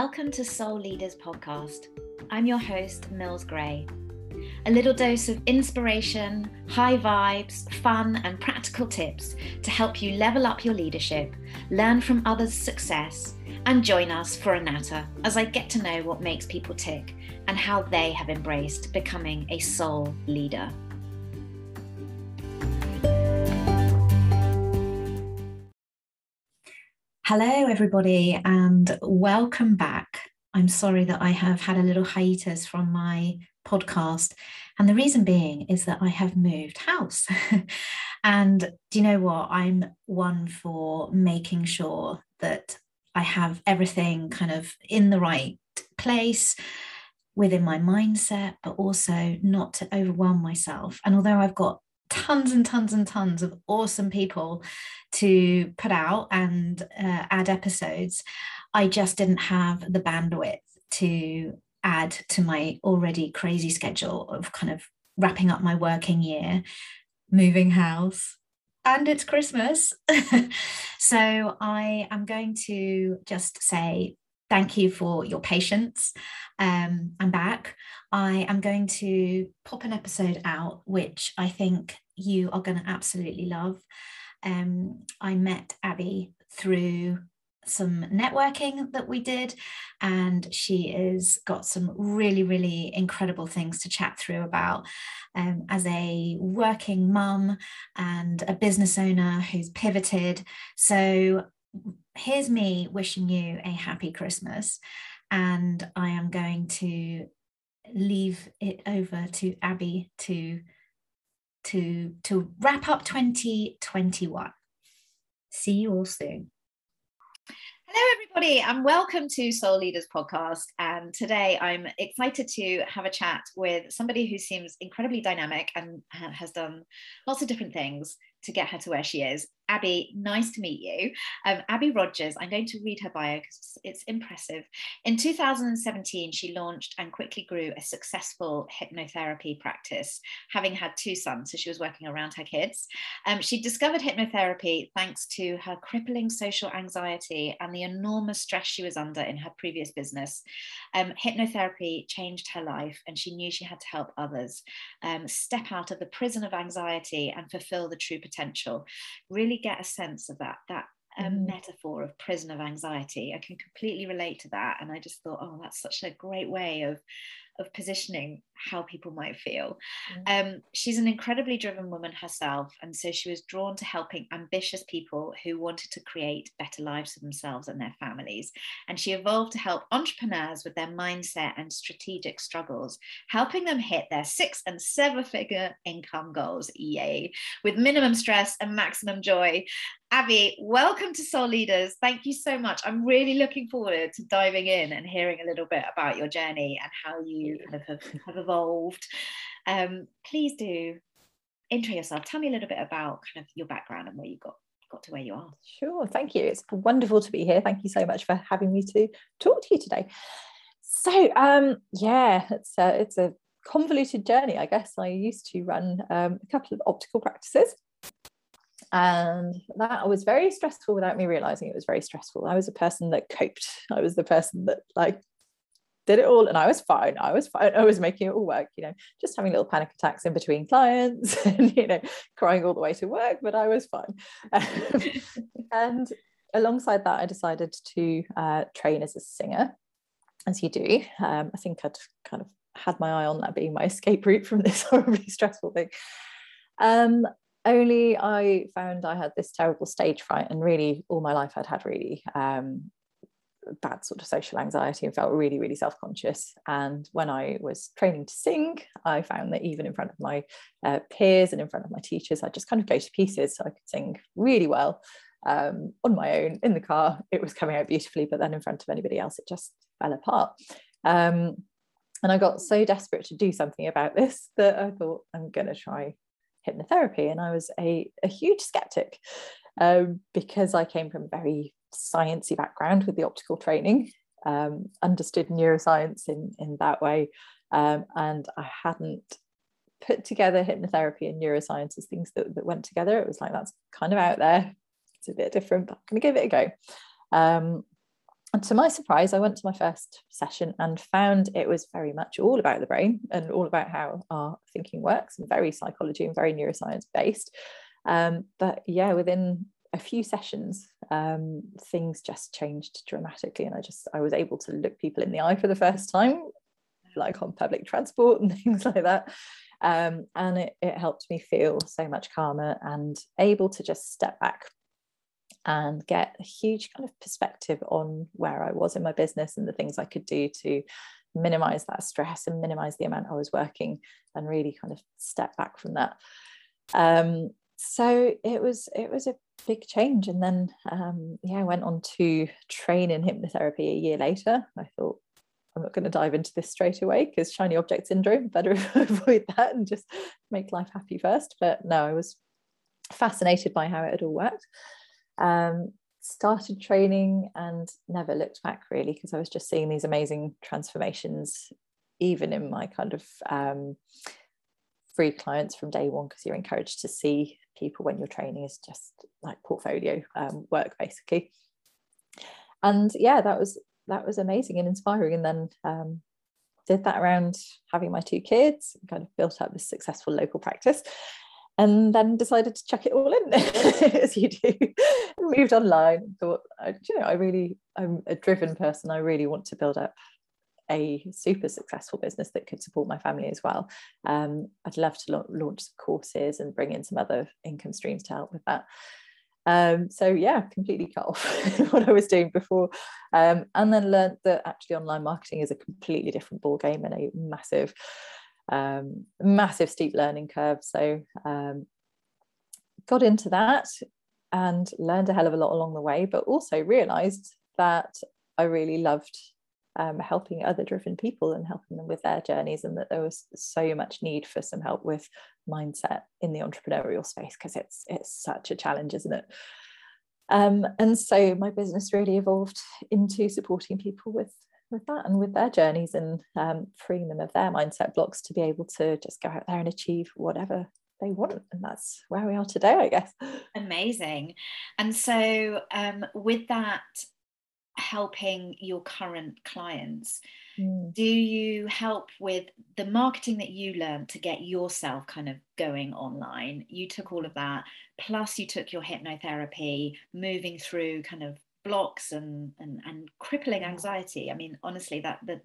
welcome to Soul Leaders Podcast. I'm your host, Mills Gray. A little dose of inspiration, high vibes, fun, and practical tips to help you level up your leadership, learn from others' success, and join us for a natter as I get to know what makes people tick and how they have embraced becoming a soul leader. Hello, everybody, and welcome back. I'm sorry that I have had a little hiatus from my podcast. And the reason being is that I have moved house. and do you know what? I'm one for making sure that I have everything kind of in the right place within my mindset, but also not to overwhelm myself. And although I've got tons and tons and tons of awesome people to put out and uh, add episodes. I just didn't have the bandwidth to add to my already crazy schedule of kind of wrapping up my working year, moving house, and it's Christmas. so I am going to just say thank you for your patience. Um, I'm back. I am going to pop an episode out, which I think you are going to absolutely love. Um, I met Abby through some networking that we did, and she has got some really, really incredible things to chat through about um, as a working mum and a business owner who's pivoted. So, here's me wishing you a happy Christmas, and I am going to leave it over to Abby to to to wrap up 2021. See you all soon. Hello, everybody, and welcome to Soul Leaders Podcast. And today I'm excited to have a chat with somebody who seems incredibly dynamic and has done lots of different things to get her to where she is. Abby, nice to meet you. Um, Abby Rogers, I'm going to read her bio because it's impressive. In 2017, she launched and quickly grew a successful hypnotherapy practice, having had two sons, so she was working around her kids. Um, she discovered hypnotherapy thanks to her crippling social anxiety and the enormous stress she was under in her previous business. Um, hypnotherapy changed her life, and she knew she had to help others um, step out of the prison of anxiety and fulfill the true potential. Really really get a sense of that that um, mm. metaphor of prison of anxiety. I can completely relate to that, and I just thought, oh, that's such a great way of of positioning how people might feel. Mm. Um, she's an incredibly driven woman herself, and so she was drawn to helping ambitious people who wanted to create better lives for themselves and their families. And she evolved to help entrepreneurs with their mindset and strategic struggles, helping them hit their six and seven figure income goals, yay, with minimum stress and maximum joy. Abby, welcome to Soul Leaders. Thank you so much. I'm really looking forward to diving in and hearing a little bit about your journey and how you kind of have, have evolved. Um, please do intro yourself. Tell me a little bit about kind of your background and where you got got to where you are. Sure, thank you. It's wonderful to be here. Thank you so much for having me to talk to you today. So, um, yeah, it's a, it's a convoluted journey, I guess. I used to run um, a couple of optical practices and that was very stressful without me realizing it was very stressful i was a person that coped i was the person that like did it all and i was fine. I was fine. I was making it all work you know just having little panic attacks in between clients and you know crying all the way to work but i was fine. And alongside that i decided to uh, train as a singer as you do. Um, i think i'd kind of had my eye on that being my escape route from this horribly stressful thing. Um, only I found I had this terrible stage fright, and really all my life I'd had really um, bad sort of social anxiety and felt really, really self conscious. And when I was training to sing, I found that even in front of my uh, peers and in front of my teachers, I just kind of go to pieces. So I could sing really well um, on my own in the car. It was coming out beautifully, but then in front of anybody else, it just fell apart. Um, and I got so desperate to do something about this that I thought I'm going to try hypnotherapy. And I was a, a huge skeptic um, because I came from a very sciencey background with the optical training, um, understood neuroscience in, in that way. Um, and I hadn't put together hypnotherapy and neuroscience as things that, that went together. It was like, that's kind of out there. It's a bit different, but I'm going to give it a go. Um, and to my surprise, I went to my first session and found it was very much all about the brain and all about how our thinking works and very psychology and very neuroscience based. Um, but yeah, within a few sessions, um, things just changed dramatically. And I just, I was able to look people in the eye for the first time, like on public transport and things like that. Um, and it, it helped me feel so much calmer and able to just step back and get a huge kind of perspective on where I was in my business and the things I could do to minimize that stress and minimize the amount I was working and really kind of step back from that. Um, so it was it was a big change. And then um, yeah I went on to train in hypnotherapy a year later. I thought I'm not going to dive into this straight away because shiny object syndrome better avoid that and just make life happy first. But no I was fascinated by how it had all worked. Um, started training and never looked back really because I was just seeing these amazing transformations even in my kind of um, free clients from day one because you're encouraged to see people when you're training is just like portfolio um, work basically. And yeah that was that was amazing and inspiring. And then um, did that around having my two kids kind of built up this successful local practice and then decided to chuck it all in as you do. Moved online thought you know i really i'm a driven person. I really want to build up a super successful business that could support my family as well. Um, i'd love to la- launch some courses and bring in some other income streams to help with that. Um, so yeah completely cut off what i was doing before. Um, and then learned that actually online marketing is a completely different ball game and a massive um, massive steep learning curve. So um, got into that and learned a hell of a lot along the way, but also realized that I really loved um, helping other driven people and helping them with their journeys, and that there was so much need for some help with mindset in the entrepreneurial space because it's it's such a challenge, isn't it? Um, and so my business really evolved into supporting people with with that and with their journeys and um, freeing them of their mindset blocks to be able to just go out there and achieve whatever they want and that's where we are today i guess amazing and so um, with that helping your current clients mm. do you help with the marketing that you learned to get yourself kind of going online you took all of that plus you took your hypnotherapy moving through kind of blocks and and, and crippling anxiety i mean honestly that that,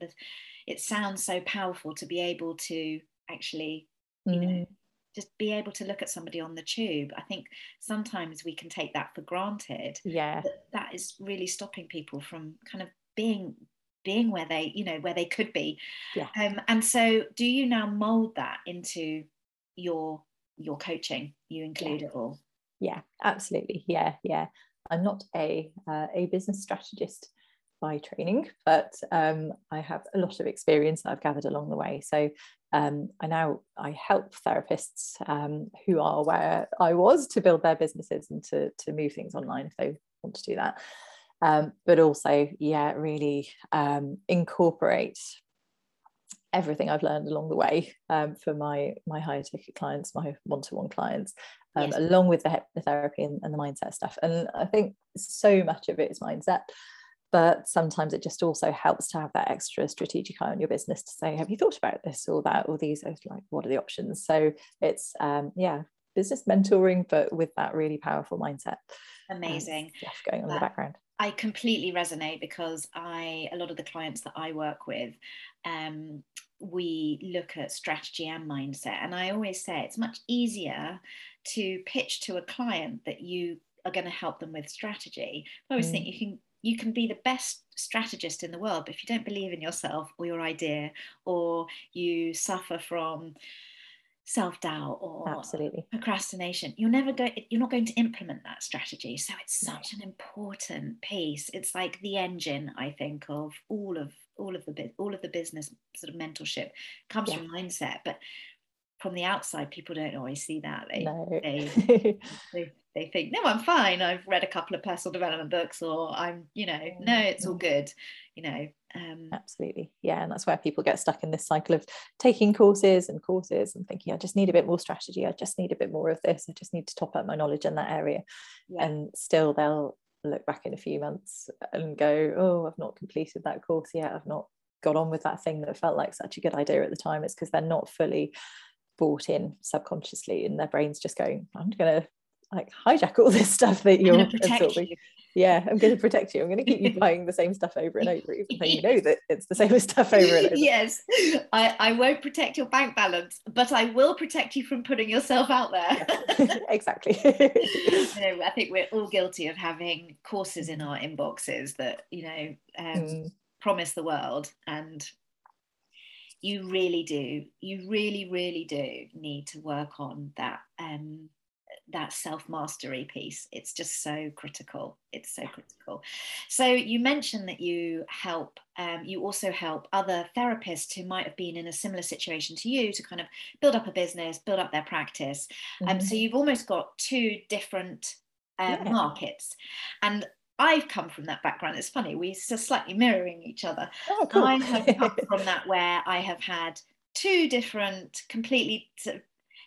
it sounds so powerful to be able to actually you mm. know just be able to look at somebody on the tube. I think sometimes we can take that for granted. Yeah. That, is really stopping people from kind of being being where they you know where they could be. Yeah. um, and so do you now mold that into your your coaching you include yeah. it all? Yeah absolutely. Yeah yeah. I'm not a, uh, a business strategist by training, but um, I have a lot of experience that I've gathered along the way. So um, I now I help therapists um, who are where I was to build their businesses and to, to move things online if they want to do that. Um, but also, yeah, really um, incorporate everything I've learned along the way um, for my my higher ticket clients, my one-to-one clients, um, yes. along with the hypnotherapy and, and the mindset stuff. And I think so much of it is mindset, but sometimes it just also helps to have that extra strategic eye on your business to say, have you thought about this or that or these? Like, what are the options? So it's um, yeah, business mentoring, but with that really powerful mindset. Amazing. Um, going on in the background. I completely resonate because I a lot of the clients that I work with, um, we look at strategy and mindset, and I always say it's much easier to pitch to a client that you are going to help them with strategy. I always mm. think you can you can be the best strategist in the world, but if you don't believe in yourself or your idea, or you suffer from self-doubt or absolutely. procrastination you're never going you're not going to implement that strategy. So it's such an important piece. It's like the engine i think of all of all of the all of the business sort of mentorship comes yeah. from mindset. But from the outside people don't always see that they, no. they, they, they think no i'm fine i've read a couple of personal development books or i'm you know no it's all good you know um, absolutely yeah and that's where people get stuck in this cycle of taking courses and courses and thinking i just need a bit more strategy i just need a bit more of this i just need to top up my knowledge in that area yeah. and still they'll look back in a few months and go, oh, I've not completed that course yet. I've not got on with that thing that felt like such a good idea at the time. It's because they're not fully bought in subconsciously and their brain's just going, I'm going to like hijack all this stuff that you're absorbing. You. Yeah, I'm going to protect you. I'm going to keep you buying the same stuff over and over, even though you know that it's the same as stuff over and over. Yes, I, I won't protect your bank balance, but I will protect you from putting yourself out there. Yeah. exactly. you know, I think we're all guilty of having courses in our inboxes that you know um, mm. promise the world, and you really do. You really, really do need to work on that. Um, that self mastery piece. It's just so critical. It's so critical. So you mentioned that you help. Um, you also help other therapists who might have been in a similar situation to you to kind of build up a business, build up their practice. Um, mm-hmm. Um, so you've almost got two different uh, yeah. markets, and I've come from that background. It's funny, we're slightly mirroring each other. Oh, cool. I have come from that where I have had two different, completely sort of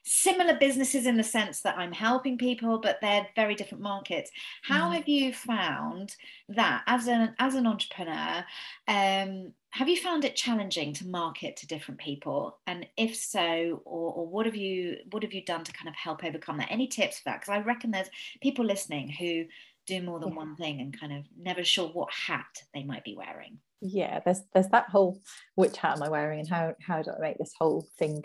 similar businesses in the sense that I'm helping people, but they're very different markets. How mm. have you found that as an as an entrepreneur? Um, have you found it challenging to market to different people? And if so, or, or what have you what have you done to kind of help overcome that? Any tips for that? Because I reckon there's people listening who do more than yeah. one thing and kind of never sure what hat they might be wearing yeah there's there's that whole which hat am i wearing and how how do i make this whole thing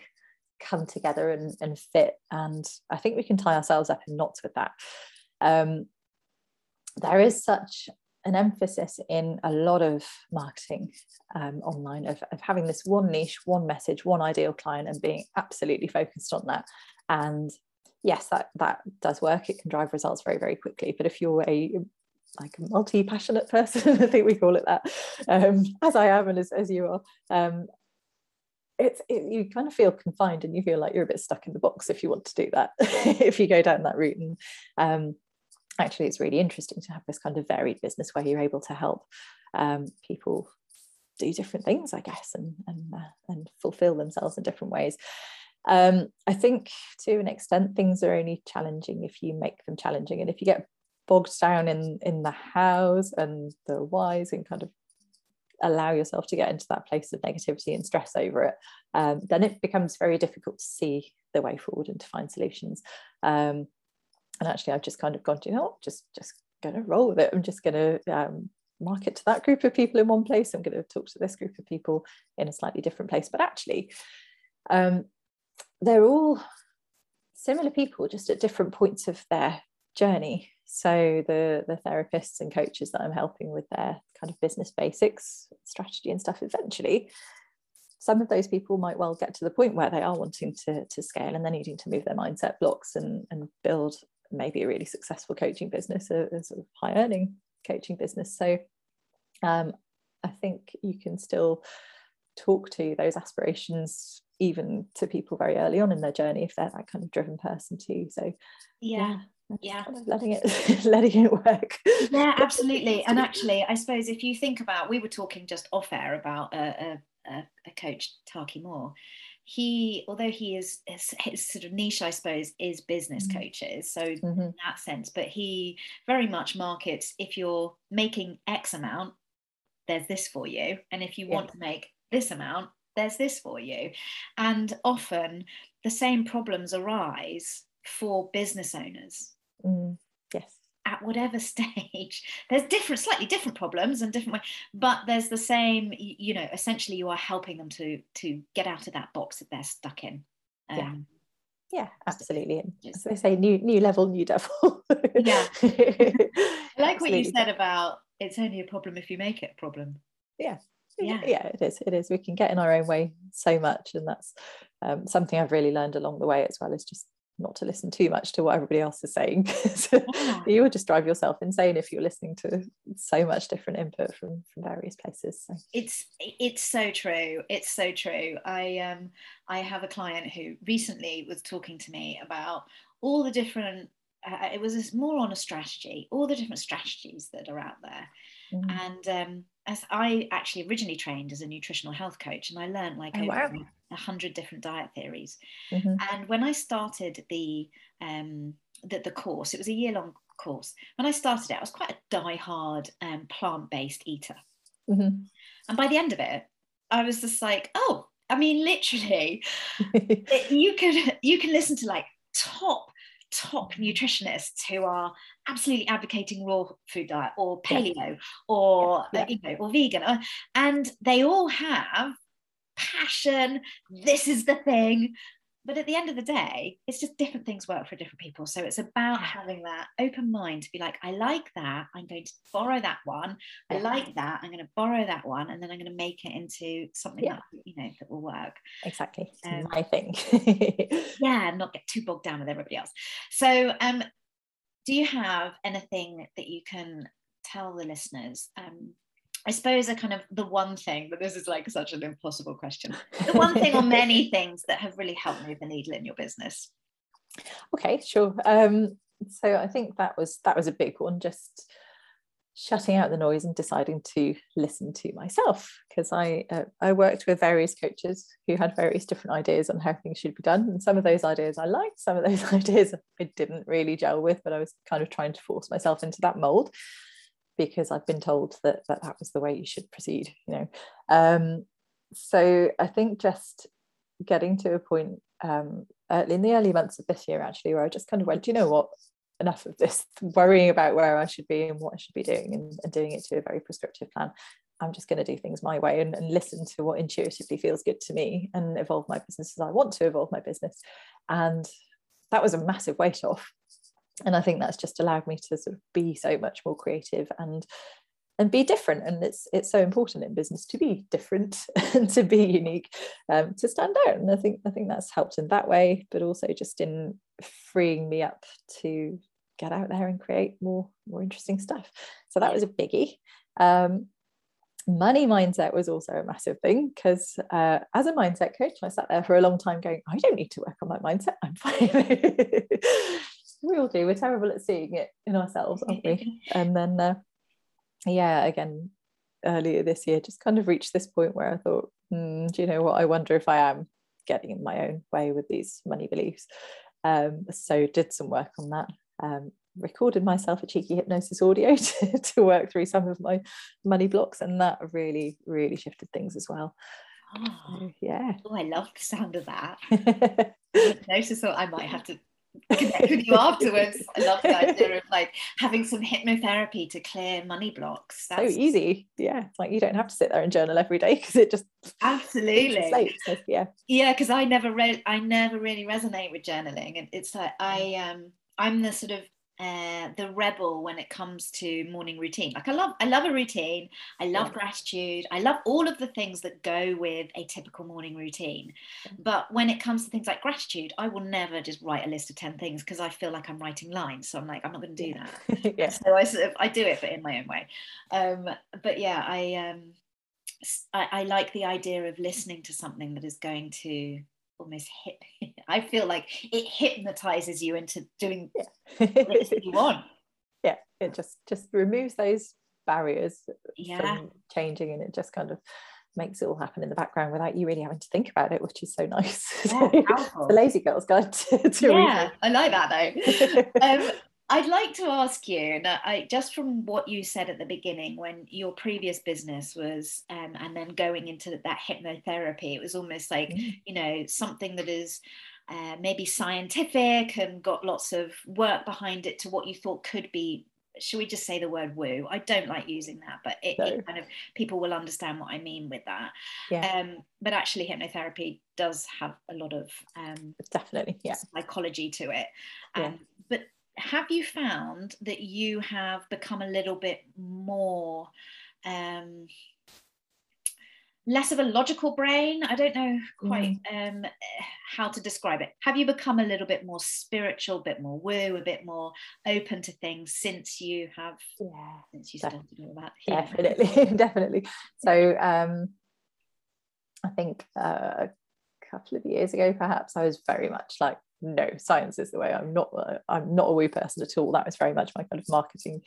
come together and, and fit. And I think we can tie ourselves up in knots with that. Um, there is such an emphasis in a lot of marketing um, online of, of having this one niche, one message, one ideal client, and being absolutely focused on that. And yes, that that does work. It can drive results very, very quickly. But if you're a like a multi-passionate person, I think we call it that, um, as I am and as, as you are, um, it's it, you kind of feel confined and you feel like you're a bit stuck in the box if you want to do that if you go down that route and um, actually it's really interesting to have this kind of varied business where you're able to help um, people do different things i guess and and, uh, and fulfill themselves in different ways um, i think to an extent things are only challenging if you make them challenging and if you get bogged down in in the hows and the whys and kind of allow yourself to get into that place of negativity and stress over it, um, then it becomes very difficult to see the way forward and to find solutions. Um, and actually, I've just kind of gone, you know, just just going to roll with it. I'm just going to um, market to that group of people in one place. I'm going to talk to this group of people in a slightly different place. But actually, um, they're all similar people, just at different points of their journey. So the the therapists and coaches that I'm helping with their kind of business basics, strategy and stuff, eventually, some of those people might well get to the point where they are wanting to, to scale and they're needing to move their mindset blocks and, and build maybe a really successful coaching business, a, a sort of high earning coaching business. So um, I think you can still talk to those aspirations even to people very early on in their journey if they're that kind of driven person too. So yeah, yeah kind of letting it letting it work yeah absolutely and actually i suppose if you think about we were talking just off air about a, a, a coach taki moore he although he is his, his, sort of niche i suppose is business mm-hmm. coaches so mm-hmm. in that sense but he very much markets if you're making x amount there's this for you and if you yeah. want to make this amount there's this for you and often the same problems arise for business owners Mm, yes. At whatever stage, there's different, slightly different problems and different way, but there's the same. You know, essentially, you are helping them to to get out of that box that they're stuck in. Um, yeah. Yeah, absolutely. As they say, new new level, new devil. yeah. I like what you said about it's only a problem if you make it a problem. Yeah. Yeah. yeah it is it is we can get in our own way so much and that's um, something i've really learned along the way as well is just not to listen too much to what everybody else is saying yeah. you would just drive yourself insane if you're listening to so much different input from from various places so. it's it's so true it's so true i um i have a client who recently was talking to me about all the different uh, it was more on a strategy all the different strategies that are out there mm. and um as I actually originally trained as a nutritional health coach, and I learned like oh, wow. a hundred different diet theories. Mhm. And when I started the um, the, the course, it was a year long course. When I started it, I was quite a die-hard um, plant-based eater. Mhm. And by the end of it, I was just like, oh, I mean, literally, you can you can listen to like top top nutritionists who are absolutely advocating raw food diet or Yeah. paleo or Yeah. uh, you know or vegan uh, and they all have passion this is the thing but at the end of the day it's just different things work for different people. So it's about having that open mind to be like i like that. I'm going to borrow that one. I like that. I'm going to borrow that one and then i'm going to make it into something Yeah. that you know that will work. Exactly. Um, my thing. Yeah, not get too bogged down with everybody else. So, um, do you have anything that you can tell the listeners? Um, I suppose a kind of the one thing, but this is like such an impossible question. The one thing or many things that have really helped move the needle in your business. okay sure um so i think that was that was a big one just shutting out the noise and deciding to listen to myself because i uh, i worked with various coaches who had various different ideas on how things should be done and some of those ideas i liked some of those ideas i didn't really gel with but i was kind of trying to force myself into that mold because i've been told that that, that was the way you should proceed you know um so i think just getting to a point um, in the early months of this year actually where I just kind of went, do you know what? Enough of this worrying about where I should be and what I should be doing and, and doing it to a very prescriptive plan. I'm just going to do things my way and, and listen to what intuitively feels good to me and evolve my business as I want to evolve my business. And that was a massive weight off. And I think that's just allowed me to sort of be so much more creative and and be different. And it's it's so important in business to be different and to be unique um, to stand out. And i think i think that's helped in that way but also just in freeing me up to get out there and create more more interesting stuff. So that was a biggie. Um, money mindset was also a massive thing because uh, as a mindset coach i sat there for a long time going i don't need to work on my mindset. I'm fine we all do. We're terrible at seeing it in ourselves aren't we? And then uh, yeah again earlier this year just kind of reached this point where i thought hmm, do you know what? I wonder if i am getting in my own way with these money beliefs. Um, so did some work on that. Um, recorded myself a cheeky hypnosis audio to, to work through some of my money blocks and that really really shifted things as well. Oh, yeah. Oh, I love the sound of that. Hypnosis, I might have to connect with you afterwards. I love the idea of like having some hypnotherapy to clear money blocks. so easy yeah it's like you don't have to sit there and journal every day because it just Absolutely. Slate, so, yeah yeah because i never read i never really resonate with journaling and it's like i um i'm the sort of uh, the rebel when it comes to morning routine. Like i love i love a routine. I love Yeah. gratitude. I love all of the things that go with a typical morning routine. But when it comes to things like gratitude i will never just write a list of 10 things because i feel like i'm writing lines. So i'm like i'm not going to do that. Yeah. So I sort of I do it, but in my own way. Um, but yeah, I, um, I I like the idea of listening to something that is going to almost hit. I feel like it hypnotizes you into doing what is that you want. yeah it just just removes those barriers Yeah, from changing and it just kind of makes it all happen in the background without you really having to think about it which is so nice yeah, So, the lazy girl's guide to, to yeah, I like that though. um, I'd like to ask you, I, just from what you said at the beginning, when your previous business was, um, and then going into that hypnotherapy, it was almost like, Mm. you know, something that is uh, maybe scientific and got lots of work behind it to what you thought could be. Should we just say the word woo? I don't like using that, but it, No. it kind of people will understand what I mean with that. Yeah. Um, but actually, hypnotherapy does have a lot of um, definitely yeah psychology to it. Yeah. Um, but have you found that you have become a little bit more um, less of a logical brain? I don't know quite um, how to describe it. Have you become a little bit more spiritual, a bit more woo, a bit more open to things since you have yeah since you started all that? Yeah. definitely definitely so um i think uh, a couple of years ago perhaps i was very much like no science is the way i'm not uh, i'm not a woo person at all that was very much my kind of marketing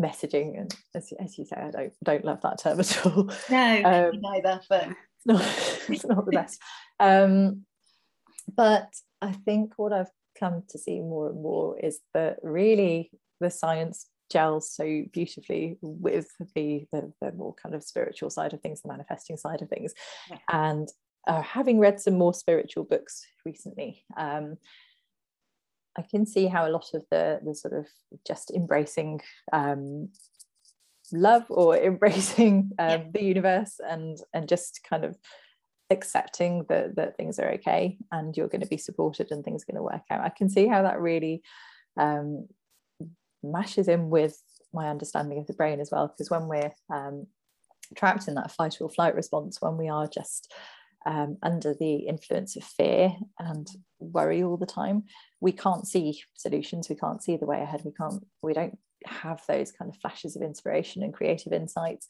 messaging and as, as you say i don't don't love that term at all No, Um, neither. But not it's not the best um, but i think what i've come to see more and more is that really the science gels so beautifully with the, the, the more kind of spiritual side of things the manifesting side of things yeah. and uh, having read some more spiritual books recently um, I can see how a lot of the the sort of just embracing um, love or embracing um, yeah. the universe and and just kind of accepting that that things are okay and you're going to be supported and things are going to work out. I can see how that really um, mashes in with my understanding of the brain as well because when we're um, trapped in that fight or flight response when we are just um, under the influence of fear and worry all the time. We can't see solutions. We can't see the way ahead. We can't we don't have those kind of flashes of inspiration and creative insights.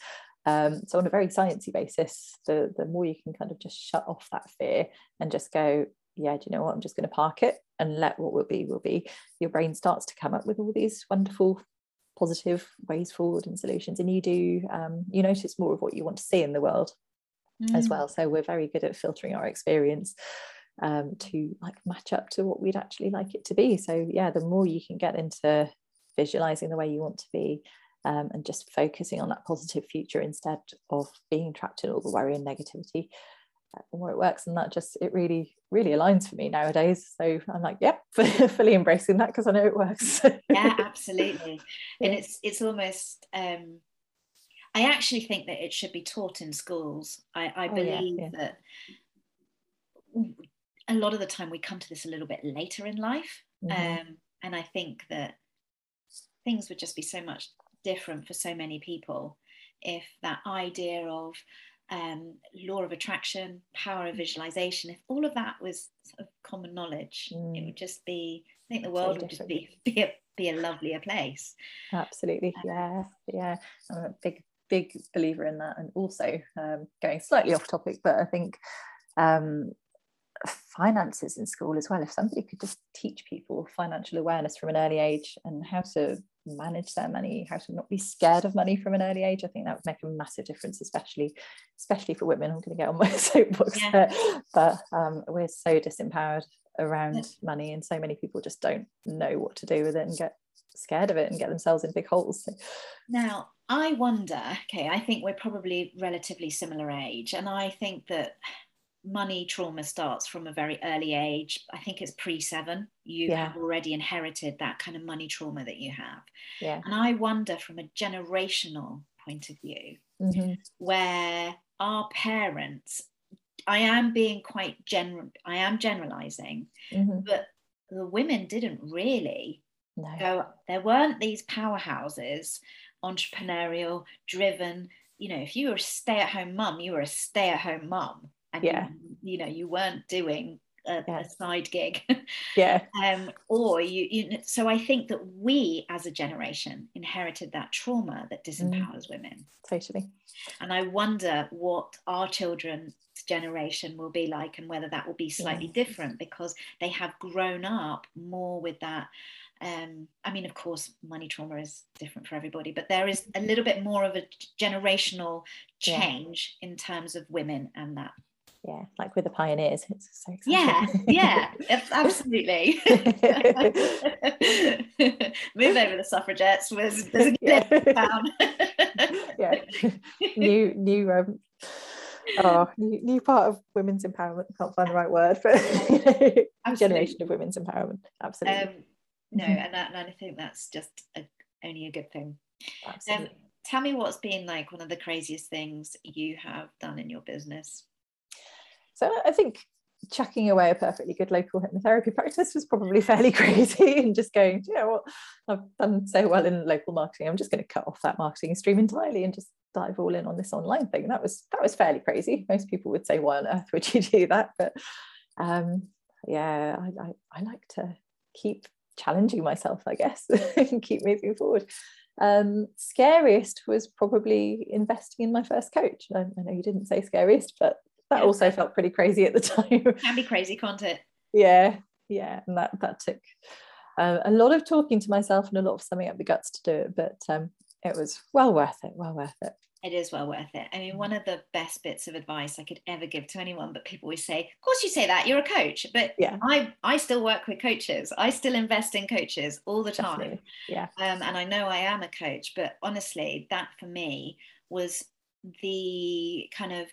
Um, so on a very sciencey basis the the more you can kind of just shut off that fear and just go yeah do you know what? I'm just going to park it and let what will be will be. Your brain starts to come up with all these wonderful positive ways forward and solutions. And you do um, you notice more of what you want to see in the world mm. as well. So we're very good at filtering our experience um, to like match up to what we'd actually like it to be. So yeah the more you can get into visualizing the way you want to be um, and just focusing on that positive future instead of being trapped in all the worry and negativity uh, the more it works. And that just it really really aligns for me nowadays. So i'm like yep fully embracing that because i know it works. Yeah absolutely. And it's it's almost um I actually think that it should be taught in schools. I, I believe oh, yeah, yeah. that a lot of the time we come to this a little bit later in life. Mm-hmm. Um, and I think that things would just be so much different for so many people if that idea of um, law of attraction, power of visualization, if all of that was sort of common knowledge, mm. it would just be, I think the world so would just be, be, a, be a lovelier place. Absolutely. Um, yeah. Yeah. I'm a big big believer in that. And also, um, going slightly off topic, but I think um, finances in school as well. If somebody could just teach people financial awareness from an early age and how to manage their money, how to not be scared of money from an early age, I think that would make a massive difference, especially especially for women. I'm going to get on my soapbox yeah. there, but um, we're so disempowered around money, and so many people just don't know what to do with it and get scared of it and get themselves in big holes. So. Now, I wonder, okay, I think we're probably relatively similar age, and I think that money trauma starts from a very early age. I think it's pre seven. You yeah. have already inherited that kind of money trauma that you have. Yeah. And I wonder from a generational point of view, mm-hmm. where our parents, I am being quite general, I am generalizing, mm-hmm. but the women didn't really no. go, there weren't these powerhouses, entrepreneurial, driven. You know, if you were a stay at home mum, you were a stay at home mum and yeah. you, you know you weren't doing a, yeah. a, side gig yeah um or you, you so i think that we as a generation inherited that trauma that mm. disempowers mm. women totally and i wonder what our children's generation will be like and whether that will be slightly yeah. different because they have grown up more with that um, I mean, of course, money trauma is different for everybody, but there is a little bit more of a generational change yeah. in terms of women and that yeah, like with the pioneers. It's so exciting. Yeah, yeah, absolutely. Move over the suffragettes. There's, there's a yeah. yeah, new new um, oh new, new part of women's empowerment. Can't find the right word, but generation of women's empowerment. Absolutely. Um, no, mm-hmm. and, that, and I think that's just a, only a good thing. Absolutely. Um, tell me what's been like one of the craziest things you have done in your business. So I think chucking away a perfectly good local hypnotherapy practice was probably fairly crazy and just going, you know what, I've done so well in local marketing. I'm just going to cut off that marketing stream entirely and just dive all in on this online thing. That was that was fairly crazy. Most people would say, why on earth would you do that? But um, yeah, I, I, I like to keep challenging myself, I guess, and keep moving forward. Um, scariest was probably investing in my first coach. I, I know you didn't say scariest, but that yeah. also felt pretty crazy at the time. Can be crazy, can't it? yeah, yeah, and that that took uh, a lot of talking to myself and a lot of summing up the guts to do it, but um, it was well worth it. Well worth it. It is well worth it. I mean, one of the best bits of advice I could ever give to anyone, but people always say, "Of course you say that. You're a coach." But yeah, I I still work with coaches. I still invest in coaches all the time. Definitely. Yeah. Um, and I know I am a coach, but honestly, that for me was the kind of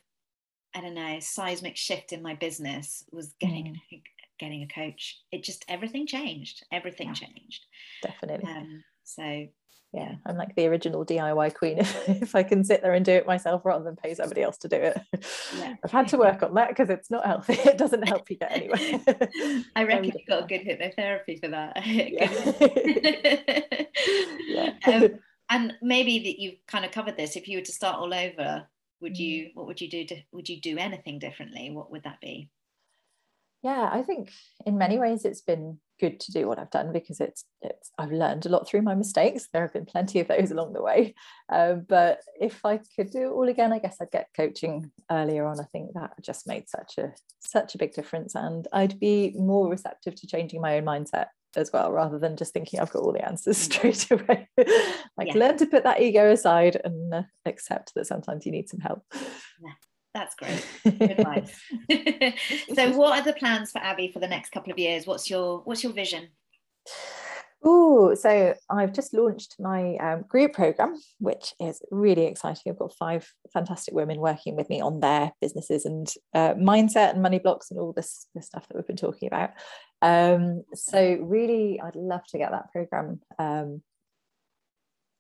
I don't know seismic shift in my business was getting mm. getting a coach. It just everything changed. Everything yeah. changed. Definitely. Um, so yeah i'm like the original diy queen if, if i can sit there and do it myself rather than pay somebody else to do it yeah. i've had to work on that because it's not healthy it doesn't help you get anywhere i reckon you've got a good hypnotherapy for that yeah. yeah. Um, and maybe that you've kind of covered this if you were to start all over would mm. you what would you do to, would you do anything differently what would that be yeah i think in many ways it's been good to do what I've done because it's it's I've learned a lot through my mistakes. There have been plenty of those along the way. Um, but if I could do it all again, I guess I'd get coaching earlier on. I think that just made such a such a big difference, and I'd be more receptive to changing my own mindset as well, rather than just thinking I've got all the answers straight away. like yeah. learn to put that ego aside and accept that sometimes you need some help. Yeah. That's great. advice. so, what are the plans for Abby for the next couple of years? What's your What's your vision? Oh, so I've just launched my um, group program, which is really exciting. I've got five fantastic women working with me on their businesses and uh, mindset and money blocks and all this, this stuff that we've been talking about. Um, so, really, I'd love to get that program um,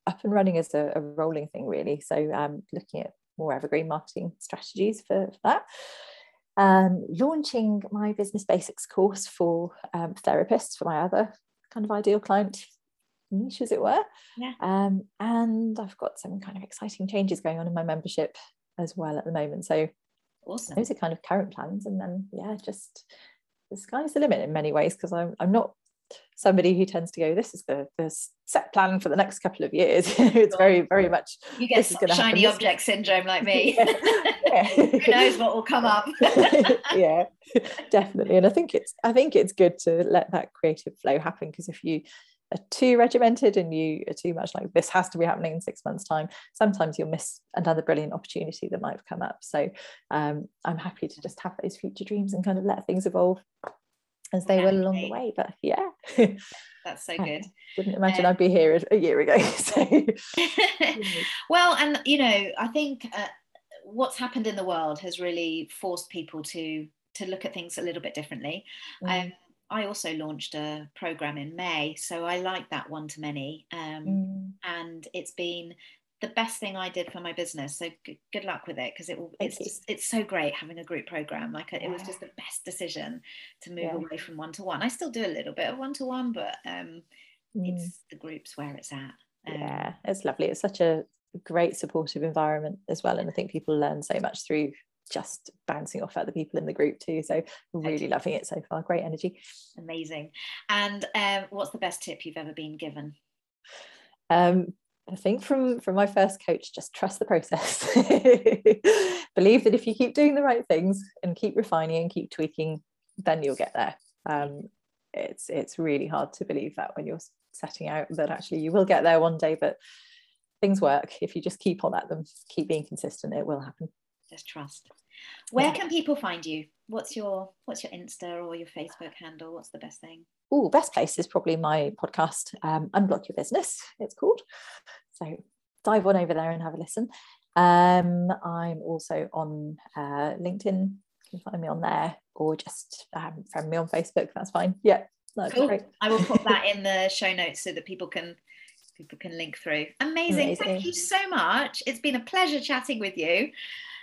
up and running as a, a rolling thing, really. So, um, looking at more evergreen marketing strategies for, for that. Um, launching my business basics course for um, therapists for my other kind of ideal client niche, as it were. Yeah. Um, and I've got some kind of exciting changes going on in my membership as well at the moment. So awesome. those are kind of current plans. And then, yeah, just the sky's the limit in many ways because I'm, I'm not somebody who tends to go, this is the, the set plan for the next couple of years. it's very, very much. You get shiny happen. object syndrome like me. yeah. Who knows what will come up? yeah, definitely. And I think it's, I think it's good to let that creative flow happen because if you are too regimented and you are too much like this has to be happening in six months time sometimes you'll miss another brilliant opportunity that might have come up so um, i'm happy to just have those future dreams and kind of let things evolve as they will along the way. But yeah, that's so good. Didn't imagine um, I'd be here a year ago. So. well, and you know, I think uh, what's happened in the world has really forced people to to look at things a little bit differently. Mm. Um, I also launched a program in May, so I like that one to many, um, mm. and it's been the best thing I did for my business. So good, good luck with it because it will. it's just it's so great having a group program. Like it was just the best decision to move yeah. away from one to one. I still do a little bit of one to one, but um, mm. it's the groups where it's at. Um, yeah, it's lovely. It's such a great supportive environment as well, and I think people learn so much through just bouncing off other people in the group too. So really loving it so far. Great energy. Amazing. And um, what's the best tip you've ever been given? Um, I think from from my first coach, just trust the process. Believe that if you keep doing the right things and keep refining and keep tweaking, then you'll get there. Um, it's it's really hard to believe that when you're setting out that actually you will get there one day, but things work if you just keep on at them, keep being consistent, it will happen. Just trust. Where yeah. can people find you? What's your what's your Insta or your Facebook handle? What's the best thing? oh, best place is probably my podcast, um, Unblock Your Business, it's called. So dive on over there and have a listen. Um, I'm also on uh, LinkedIn. You can find me on there or just um, friend me on Facebook. That's fine. Yeah, that's cool. great. I will put that in the show notes so that people can people can link through. Amazing. Amazing. Thank you so much. It's been a pleasure chatting with you.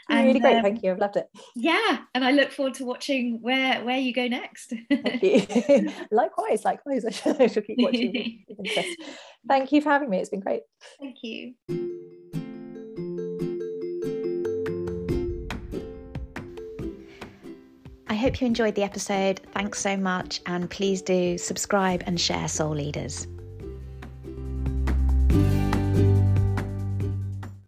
And, really great, um, thank you. I've loved it. Yeah, and I look forward to watching where where you go next. thank you. likewise, likewise. I shall, I shall keep watching. thank you for having me. It's been great. Thank you. I hope you enjoyed the episode. Thanks so much, and please do subscribe and share Soul Leaders.